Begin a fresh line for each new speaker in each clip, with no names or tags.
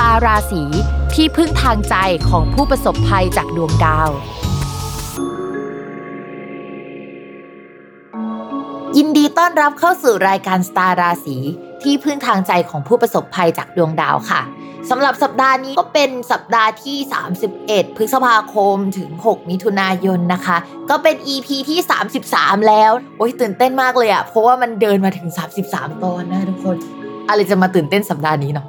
ตาราศีที่พึ่งทางใจของผู้ประสบภัยจากดวงดาว ยินดีต้อนรับเข้าสู่รายการสตาร์ราศีที่พึ่งทางใจของผู้ประสบภัยจากดวงดาวค่ะสำหรับสัปดาห์นี้ก็เป็นสัปดาห์ที่ 31 พฤษภาคมถึง 6 มิถุนายนนะคะ ก็เป็น EP ที่ 33 แล้ว โอ้ยตื่นเต้นมากเลยอะเพราะว่ามันเดินมาถึง 33 ตอนนะทุกคน อะไรจะมาตื่นเต้นสัปดาห์นี้เนาะ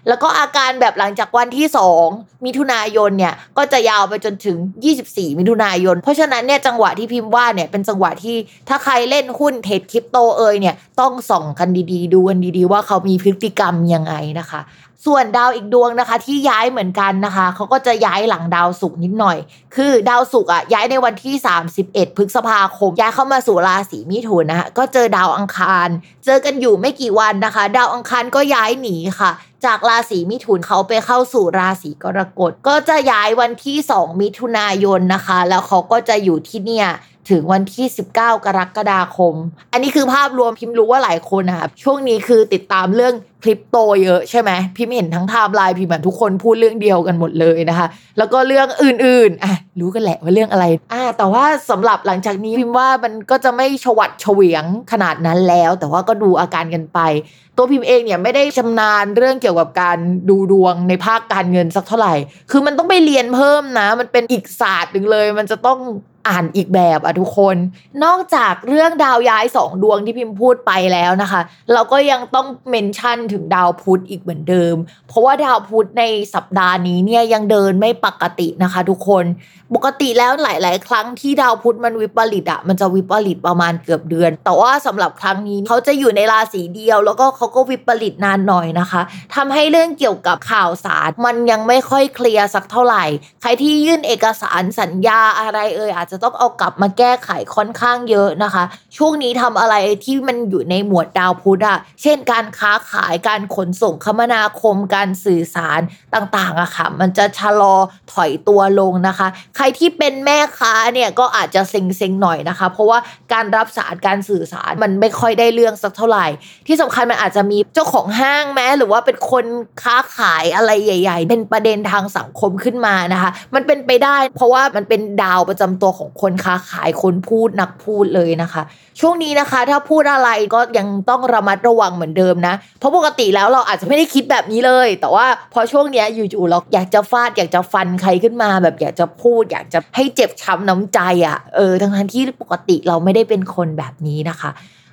แล้วก็อาการแบบหลังจากวันที่ 2 มิถุนายนเนี่ยก็จะยาวไปจนถึง 24 มิถุนายน เพราะฉะนั้นเนี่ยจังหวะที่พิมพ์ว่าเนี่ยเป็นจังหวะที่ถ้าใครเล่นหุ้นเทรดคริปโตเอยเนี่ยต้องส่องกันดีๆ ดูกันดีๆ ว่าเขามีพฤติกรรมยังไงนะคะ ส่วนดาวอีกดวงนะคะ ที่ย้ายเหมือนกันนะคะเขาก็จะย้ายหลังดาวศุกร์นิดหน่อย คือดาวศุกร์อะย้ายในวันที่ 31 พฤษภาคม ย้ายเข้ามาสู่ราศีมิถุนนะคะก็เจอดาวอังคาร เจอกันอยู่ไม่กี่วันนะคะ ดาวอังคารก็ย้ายหนีค่ะ จากราศีมิถุนเขาไปเข้าสู่ราศีกรกฎ ก็จะย้ายวันที่ 2 มิถุนายนนะคะ แล้วเขาก็จะอยู่ที่เนี่ยถึงวันที่ 19 กรกฎาคม อันนี้คือภาพรวมพิมพ์รู้ว่าหลายคนนะคะช่วงนี้คือติดตามเรื่อง คริปโตเยอะใช่ไหมพิมเห็นทั้งไทม์ไลน์พิมพ์ทุกคนพูดเรื่องเดียวกันหมดเลยนะคะ แล้วก็เรื่องอื่นๆอะรู้กันแหละว่าเรื่องอะไรอ่าแต่ว่าสำหรับหลังจากนี้พิมว่ามันก็จะไม่ชวัดเฉวียงขนาดนั้นแล้ว แต่ว่าก็ดูอาการกันไป ตัวพิมพ์เองเนี่ยไม่ได้ชำนาญเรื่องเกี่ยวกับการดูดวงในภาคการเงินสักเท่าไหร่ คือมันต้องไปเรียนเพิ่มนะ มันเป็นอีกศาสตร์หนึ่งเลย มันจะต้องอ่านอีกแบบอะทุกคน นอกจากเรื่องดาวย้ายสองดวงที่พิมพ์พูดไปแล้วนะคะ เราก็ยังต้องเมนชั่นถึงดาวพุธอีกเหมือนเดิม เพราะว่าดาวพุธในสัปดาห์นี้เนี่ยยังเดินไม่ปกตินะคะ ทุกคน ปกติแล้วหลาย ๆ ครั้งที่ดาวพุธมันวิปริตอะมันจะวิปริตประมาณเกือบเดือน แต่ว่าสำหรับครั้งนี้เขาจะอยู่ในราศีเดียว แล้วก็เขาก็วิปริตนานหน่อยนะคะทำให้เรื่องเกี่ยวกับข่าวสาร มันยังไม่ค่อยเคลียร์สักเท่าไหร่ ใครที่ยื่นเอกสารสัญญาอะไรเอ่ยอาจจะต้องเอากลับมาแก้ไขค่อนข้างเยอะนะคะ ช่วงนี้ทำอะไรที่มันอยู่ในหมวดดาวพุธอะเช่นการค้าขายการขนส่งคมนาคมการสื่อสารต่างๆอะค่ะ มันจะชะลอถอยตัวลงนะคะ ใครที่เป็นแม่ค้าเนี่ยก็อาจจะเซ็งๆหน่อยนะคะ เพราะว่าการรับสารการสื่อสารมันไม่ค่อยได้เรื่องสักเท่าไหร่ ที่สำคัญมันอาจจะมีเจ้าของห้างแม้หรือว่าเป็นคนค้าขายอะไรใหญ่ ๆ เป็นประเด็นทางสังคมขึ้นมานะคะ มันเป็นไปได้ เพราะว่ามันเป็นดาวประจำตัวของของคนค้าขายคนพูดนักพูดเลยนะคะ ช่วงนี้นะคะ ถ้าพูดอะไรก็ยังต้องระมัดระวังเหมือนเดิมนะเพราะปกติแล้วเราอาจจะไม่ได้คิดแบบนี้เลย แต่ว่าพอช่วงเนี้ยอยู่ๆเราอยากจะฟาดอยากจะฟันใครขึ้นมา แบบอยากจะพูด อยากจะให้เจ็บช้ำน้ำใจอะ่ะเออทั้งที่ปกติเราไม่ได้เป็นคนแบบนี้นะคะ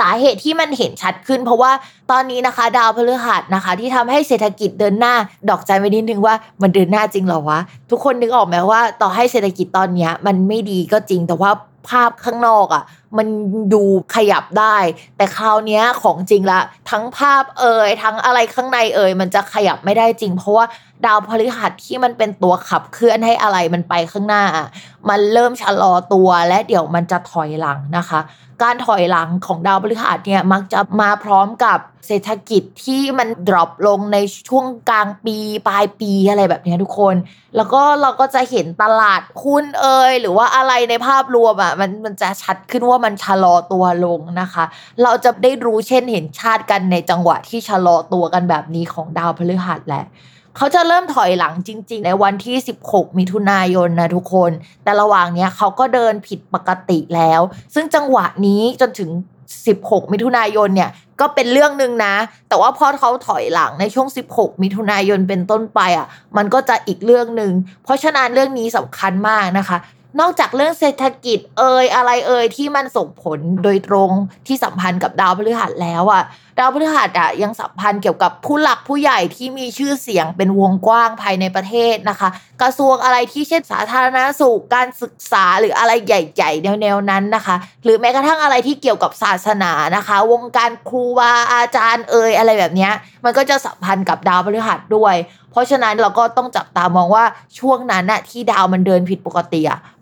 สาเหตุที่มันเห็นชัดขึ้น เพราะว่าตอนนี้นะคะ ดาวพฤหัสนะคะ ที่ทำให้เศรษฐกิจเดินหน้า ดอกใจไม่นิดนึงว่ามันเดินหน้าจริงเหรอวะ ทุกคนนึกออกไหมว่า ต่อให้เศรษฐกิจตอนเนี้ยมันไม่ดีก็จริงแต่ว่าภาพข้างนอกอะ่ะ มันดูขยับได้ แต่คราวนี้ของจริงละ ทั้งภาพเอ่ยทั้งอะไรข้างในเอ่ยมันจะขยับไม่ได้จริง เพราะว่าดาวพฤหัสที่มันเป็นตัวขับเคลื่อนให้อะไรมันไปข้างหน้า มันเริ่มชะลอตัวและเดี๋ยวมันจะถอยหลังนะคะ การถอยหลังของดาวพฤหัสเนี่ยมักจะมาพร้อมกับเศรษฐกิจที่มันดรอปลงในช่วงกลางปีปลายปีอะไรแบบนี้ทุกคน แล้วก็เราก็จะเห็นตลาดหุ้นเอ่ยหรือว่าอะไรในภาพรวมอะมันมันจะชัดขึ้นว่ามันชะลอตัวลงนะคะ เราจะได้รู้เช่นเห็นชาติกันในจังหวะที่ชะลอตัวกันแบบนี้ของดาวพฤหัสแหละเขาจะเริ่มถอยหลังจริง ๆ ในวันที่ 16 มิถุนายนนะทุกคน แต่ระหว่างเนี้ยเขาก็เดินผิดปกติแล้ว ซึ่งจังหวะนี้จนถึง 16 มิถุนายนเนี่ยก็เป็นเรื่องหนึ่งนะ แต่ว่าพอเขาถอยหลังในช่วง 16 มิถุนายนเป็นต้นไปอะ มันก็จะอีกเรื่องหนึ่ง เพราะฉะนั้นเรื่องนี้สำคัญมากนะคะ นอกจากเรื่องเศรษฐกิจเอ่ยอะไรเอ่ยที่มันส่งผลโดยตรงที่สัมพันธ์กับดาวพฤหัสแล้วอะดาวพฤหัสอะยังสัมพันธ์เกี่ยวกับผู้หลักผู้ใหญ่ที่มีชื่อเสียงเป็นวงกว้างภายในประเทศนะคะ กระทรวงอะไรที่เช่นสาธารณสุขการศึกษาหรืออะไรใหญ่ๆแนวๆนั้นนะคะ หรือแม้กระทั่งอะไรที่เกี่ยวกับศาสนานะคะ วงการครูบาอาจารย์เอ่ยอะไรแบบนี้มันก็จะสัมพันธ์กับดาวพฤหัสด้วย เพราะฉะนั้นเราก็ต้องจับตามองว่าช่วงนั้นน่ะที่ดาวมันเดินผิดปกติอะ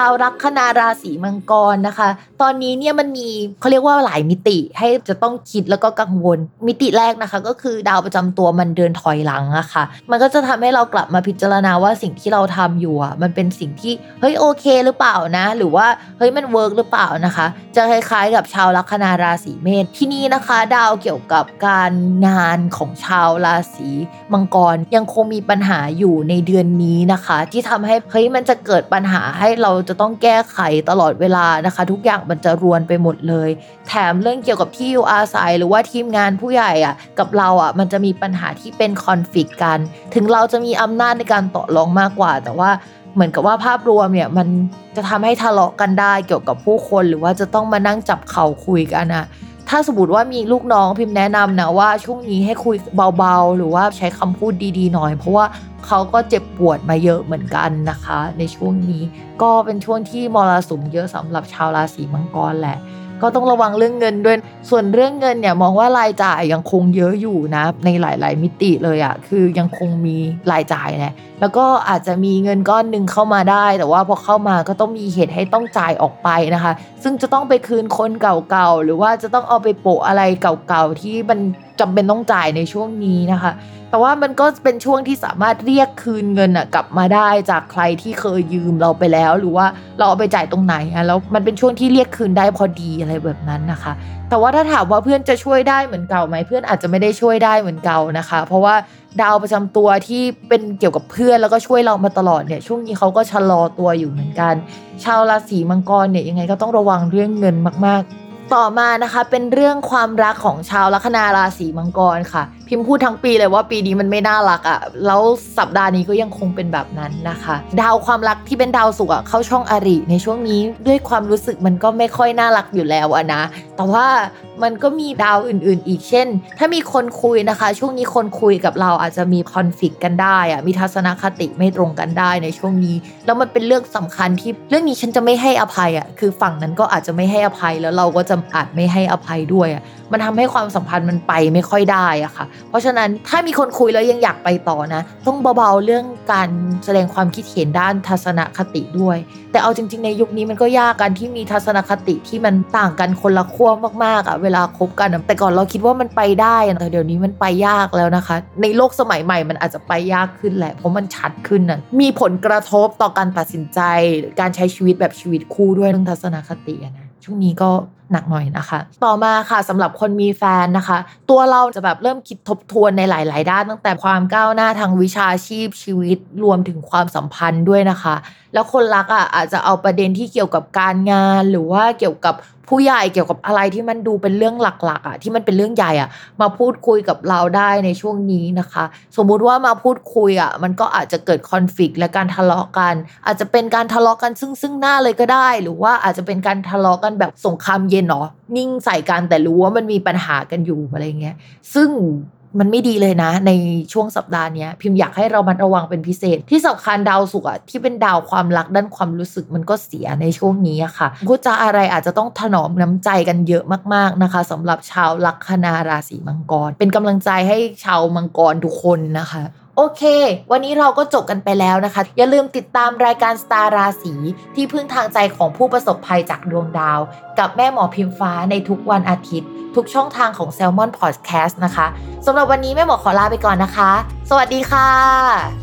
ชาวลัคนาราศีมังกรนะคะ ตอนนี้เนี่ยมันมีเขาเรียกว่าหลายมิติให้จะต้องคิดแล้วก็กังวล มิติแรกนะคะ ก็คือดาวประจำตัวมันเดินถอยหลังอะค่ะ มันก็จะทำให้เรากลับมาพิจารณาว่าสิ่งที่เราทำอยู่อะมันเป็นสิ่งที่เฮ้ยโอเคหรือเปล่านะ หรือว่าเฮ้ยมันเวิร์กหรือเปล่านะคะ จะคล้ายๆกับชาวลัคนาราศีเมษที่นี่นะคะ ดาวเกี่ยวกับการงานของชาวราศีมังกรยังคงมีปัญหาอยู่ในเดือนนี้นะคะ ที่ทำให้เฮ้ยมันจะเกิดปัญหาให้เราจะต้องแก้ไขตลอดเวลานะคะ ทุกอย่างมันจะรวนไปหมดเลย แถมเรื่องเกี่ยวกับที่อยู่อาศัยหรือว่าทีมงานผู้ใหญ่อะกับเราอะมันจะมีปัญหาที่เป็นคอนฟ lict กัน ถึงเราจะมีอำนาจในการต่อรองมากกว่า แต่ว่าเหมือนกับว่าภาพรวมเนี่ยมันจะทำให้ทะเลาะกันได้เกี่ยวกับผู้คน หรือว่าจะต้องมานั่งจับเข่าคุยกันอะ ถ้าสมมติว่ามีลูกน้องพิมพ์แนะนำนะว่าช่วงนี้ให้คุยเบาๆ หรือว่าใช้คำพูดดีๆหน่อย เพราะว่าเขาก็เจ็บปวดมาเยอะเหมือนกันนะคะ ในช่วงนี้ก็เป็นช่วงที่มรสุมเยอะสำหรับชาวราศีมังกรแหละก็ต้องระวังเรื่องเงินด้วย ส่วนเรื่องเงินเนี่ยมองว่ารายจ่ายยังคงเยอะอยู่นะ ในหลาย ๆ มิติเลยอะคือยังคงมีรายจ่ายแหละ แล้วก็อาจจะมีเงินก้อนหนึ่งเข้ามาได้ แต่ว่าพอเข้ามาก็ต้องมีเหตุให้ต้องจ่ายออกไปนะคะ ซึ่งจะต้องไปคืนคนเก่าๆ หรือว่าจะต้องเอาไปโปะอะไรเก่าๆ ที่มันจำเป็นต้องจ่ายในช่วงนี้นะคะ แต่ว่ามันก็เป็นช่วงที่สามารถเรียกคืนเงินอะกลับมาได้จากใครที่เคยยืมเราไปแล้ว หรือว่าเราเอาไปจ่ายตรงไหนอะแล้วมันเป็นช่วงที่เรียกคืนได้พอดีอะไรแบบนั้นนะคะ แต่ว่าถ้าถามว่าเพื่อนจะช่วยได้เหมือนเก่าไหมเพื่อนอาจจะไม่ได้ช่วยได้เหมือนเก่านะคะ เพราะว่า ดาวประจำตัวที่เป็นเกี่ยวกับเพื่อนแล้วก็ช่วยเรามาตลอดเนี่ย ช่วงนี้เขาก็ชะลอตัวอยู่เหมือนกัน ชาวราศีมังกรเนี่ยยังไงก็ต้องระวังเรื่องเงินมากๆ ต่อมานะคะเป็นเรื่องความรักของชาวลัคนาราศีมังกรค่ะ พิมพ์พูดทั้งปีเลยว่าปีนี้มันไม่น่ารักอะ่ะ แล้วสัปดาห์นี้ก็ยังคงเป็นแบบนั้นนะคะ ดาวความรักที่เป็นดาวศุกร์อะเข้าช่องอริในช่วงนี้ด้วยความรู้สึกมันก็ไม่ค่อยน่ารักอยู่แล้วอะนะ แต่ว่ามันก็มีดาวอื่นๆ อีกเช่น ถ้ามีคนคุยนะคะ ช่วงนี้คนคุยกับเราอาจจะมีคอนฟ lict กันได้อะมีทัศนคติไม่ตรงกันได้ในช่วงนี้ แล้วมันเป็นเรื่องสำคัญที่เรื่องนี้ฉันจะไม่ให้อภัยอะคือฝั่งนั้นก็อาจจะไม่ให้อภัยแล้วเราก็จะอาจไม่ให้อภัยด้วยอะมันทำให้ความสัมพันธ์มันไปไม่ค่อยได้อะค่ะเพราะฉะนั้นถ้ามีคนคุยแล้วยังอยากไปต่อนะ ต้องเบาๆเรื่องการแสดงความคิดเห็นด้านทัศนคติด้วย แต่เอาจริง ๆ ในยุคนี้มันก็ยากกันที่มีทัศนคติที่มันต่างกันคนละขั้วมากๆอะเวลาคบกันแต่ก่อนเราคิดว่ามันไปได้อะแต่เดี๋ยวนี้มันไปยากแล้วนะคะ ในโลกสมัยใหม่มันอาจจะไปยากขึ้นแหละเพราะมันชัดขึ้นนะมีผลกระทบต่อการตัดสินใจ การใช้ชีวิตแบบชีวิตคู่ด้วยเรื่องทัศนคตินะช่วงนี้ก็ หนักหน่อยนะคะ ต่อมาค่ะสำหรับคนมีแฟนนะคะ ตัวเราจะแบบเริ่มคิดทบทวนในหลาย ๆ ด้าน ตั้งแต่ความก้าวหน้าทางวิชาชีพชีวิตรวมถึงความสัมพันธ์ด้วยนะคะ แล้วคนรักอะอาจจะเอาประเด็นที่เกี่ยวกับการงาน หรือว่าเกี่ยวกับผู้ใหญ่เกี่ยวกับอะไรที่มันดูเป็นเรื่องหลักๆอะที่มันเป็นเรื่องใหญ่อะมาพูดคุยกับเราได้ในช่วงนี้นะคะ สมมุติว่ามาพูดคุยอะมันก็อาจจะเกิดคอนฟ lict และการทะเลาะกัน อาจจะเป็นการทะเลาะกันซึ่งซึ่งหน้าเลยก็ได้ หรือว่าอาจจะเป็นการทะเลาะกันแบบสงครามเย็นเนาะนิ่งใส่กันแต่รู้ว่ามันมีปัญหากันอยู่อะไรเงี้ย ซึ่งมันไม่ดีเลยนะ ในช่วงสัปดาห์นี้พิมพ์อยากให้เรามันระวังเป็นพิเศษ ที่สำคัญดาวศุกอะที่เป็นดาวความรักด้านความรู้สึกมันก็เสียในช่วงนี้ค่ะพูดจาอะไรอาจจะต้องถนอมน้ำใจกันเยอะมากๆนะคะสำหรับชาวลัคนาราศีมังกร เป็นกำลังใจให้ชาวมังกรทุกคนนะคะ โอเค วันนี้เราก็จบกันไปแล้วนะคะ อย่าลืมติดตามรายการสตาร์ราศีที่พึ่งทางใจของผู้ประสบภัยจากดวงดาว กับแม่หมอพิมฟ้าในทุกวันอาทิตย์ ทุกช่องทางของ s ซ l m o n Podcast นะคะสำหรับวันนี้แม่หมอขอลาไปก่อนนะคะ สวัสดีค่ะ